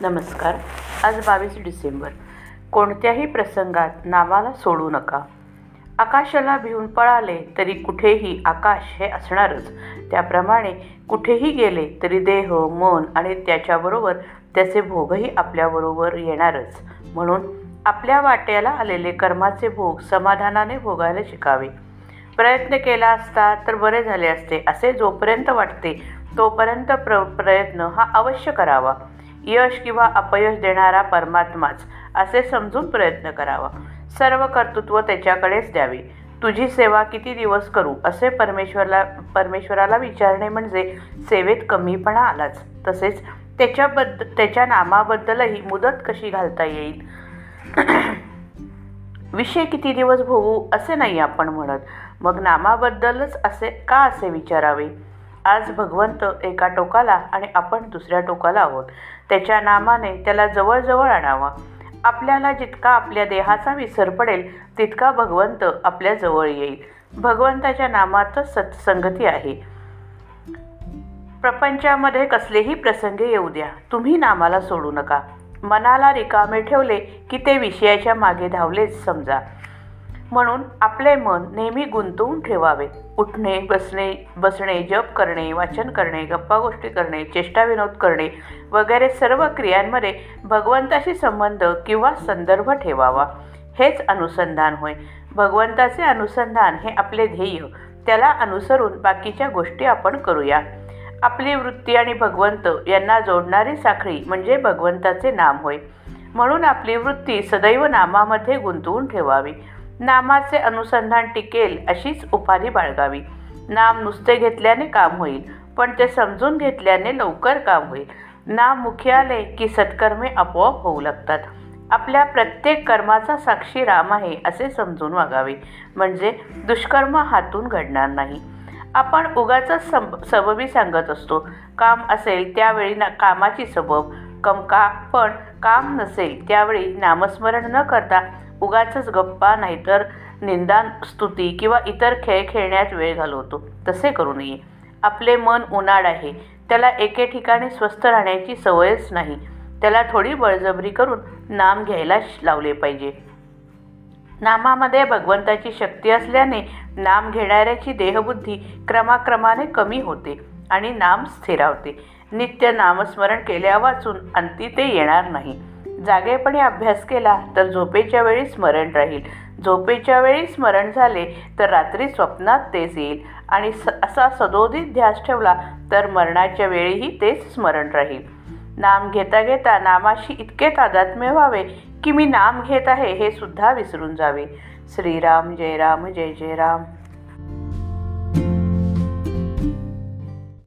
नमस्कार. आज बावीस डिसेंबर. कोणत्याही प्रसंगात नामाला सोडू नका. आकाशाला भिवून पळाले तरी कुठेही आकाश हे असणारच. त्याप्रमाणे कुठेही गेले तरी देह मन आणि त्याच्याबरोबर त्याचे भोगही आपल्याबरोबर येणारच. म्हणून आपल्या वाट्याला आलेले कर्माचे भोग समाधानाने भोगायला शिकावे. प्रयत्न केला असता तर बरे झाले असते असे जोपर्यंत वाटते तोपर्यंत प्र प्रयत्न हा अवश्य करावा. यश किंवा अपयश देणारा परमात्माच असे समजून प्रयत्न करावा. सर्व कर्तृत्व त्याच्याकडेच द्यावे. तुझी सेवा किती दिवस करू असे परमेश्वरला परमेश्वराला विचारणे म्हणजे सेवेत कमीपणा आलाच. तसेच त्याच्याबद्द त्याच्या नामाबद्दलही मुदत कशी घालता येईल? विषय किती दिवस भोगू असे नाही आपण म्हणत. मग नामाबद्दलच असे का असे विचारावे? आज भगवंत एका टोकाला आणि आपण दुसऱ्या टोकाला आहोत. त्याच्या नामाने त्याला जवळजवळ आणावा. आपल्याला जितका आपल्या देहाचा विसर पडेल तितका भगवंत आपल्या जवळ येईल. भगवंताच्या नामातच सत्संगती आहे. प्रपंचामध्ये कसलेही प्रसंग येऊ द्या. तुम्ही नामाला सोडू नका. मनाला रिकामे ठेवले की ते विषयाच्या मागे धावलेच समजा. म्हणून आपले मन नेहमी गुंतवून ठेवावे. उठणे बसणे बसणे जप करणे वाचन करणे गप्पा गोष्टी करणे चेष्टाविनोद करणे वगैरे सर्व क्रियांमध्ये भगवंताशी संबंध किंवा संदर्भ ठेवावा. हेच अनुसंधान होय. भगवंताचे अनुसंधान हे आपले ध्येय. त्याला अनुसरून बाकीच्या गोष्टी आपण करूया. आपली वृत्ती आणि भगवंत यांना जोडणारी साखळी म्हणजे भगवंताचे नाम होय. म्हणून आपली वृत्ती सदैव नामामध्ये गुंतवून ठेवावी. नामाचे अनुसंधान टिकेल अशीच उपाधी बाळगावी. नाम नुसते घेतल्याने काम होईल पण ते समजून घेतल्याने लवकर काम होईल. नाम मुखी आले की सत्कर्मे आपोआप होऊ लागतात. आपल्या प्रत्येक कर्माचा साक्षी राम आहे असे समजून वागावे. म्हणजे दुष्कर्म हातून घडणार नाही. आपण उगाच सब सबबी सांगत असतो. काम असेल त्यावेळी ना कामाची सबब. कमका पण काम नसेल त्यावेळी नामस्मरण न करता उगाच गप्पा नाहीतर निंदा स्तुती किंवा इतर खेळ खेळण्यात वेळ घालवतो. तसे करू नये. आपले मन उन्हाळ आहे. त्याला एके ठिकाणी स्वस्थ राहण्याची सवयच नाही. त्याला थोडी बळजबरी करून नाम घ्यायला लावले पाहिजे. नामामध्ये भगवंताची शक्ती असल्याने नाम घेणाऱ्याची देहबुद्धी क्रमाक्रमाने कमी होते आणि नाम स्थिरावते. नित्य नामस्मरण केल्या वाचून अंती ते येणार नाही. जागेपणी अभ्यास केला तर झोपेच्या वेळी स्मरण राहील. झोपेच्या वेळी स्मरण झाले तर रात्री स्वप्नात तेच येईल. आणि स असा सदोदित ध्यास ठेवला तर मरणाच्या वेळीही तेच स्मरण राहील. नाम घेता घेता नामाशी इतके तादात्म्य व्हावे की मी नाम घेत आहे हे सुद्धा विसरून जावे. श्रीराम जय राम जय जय राम.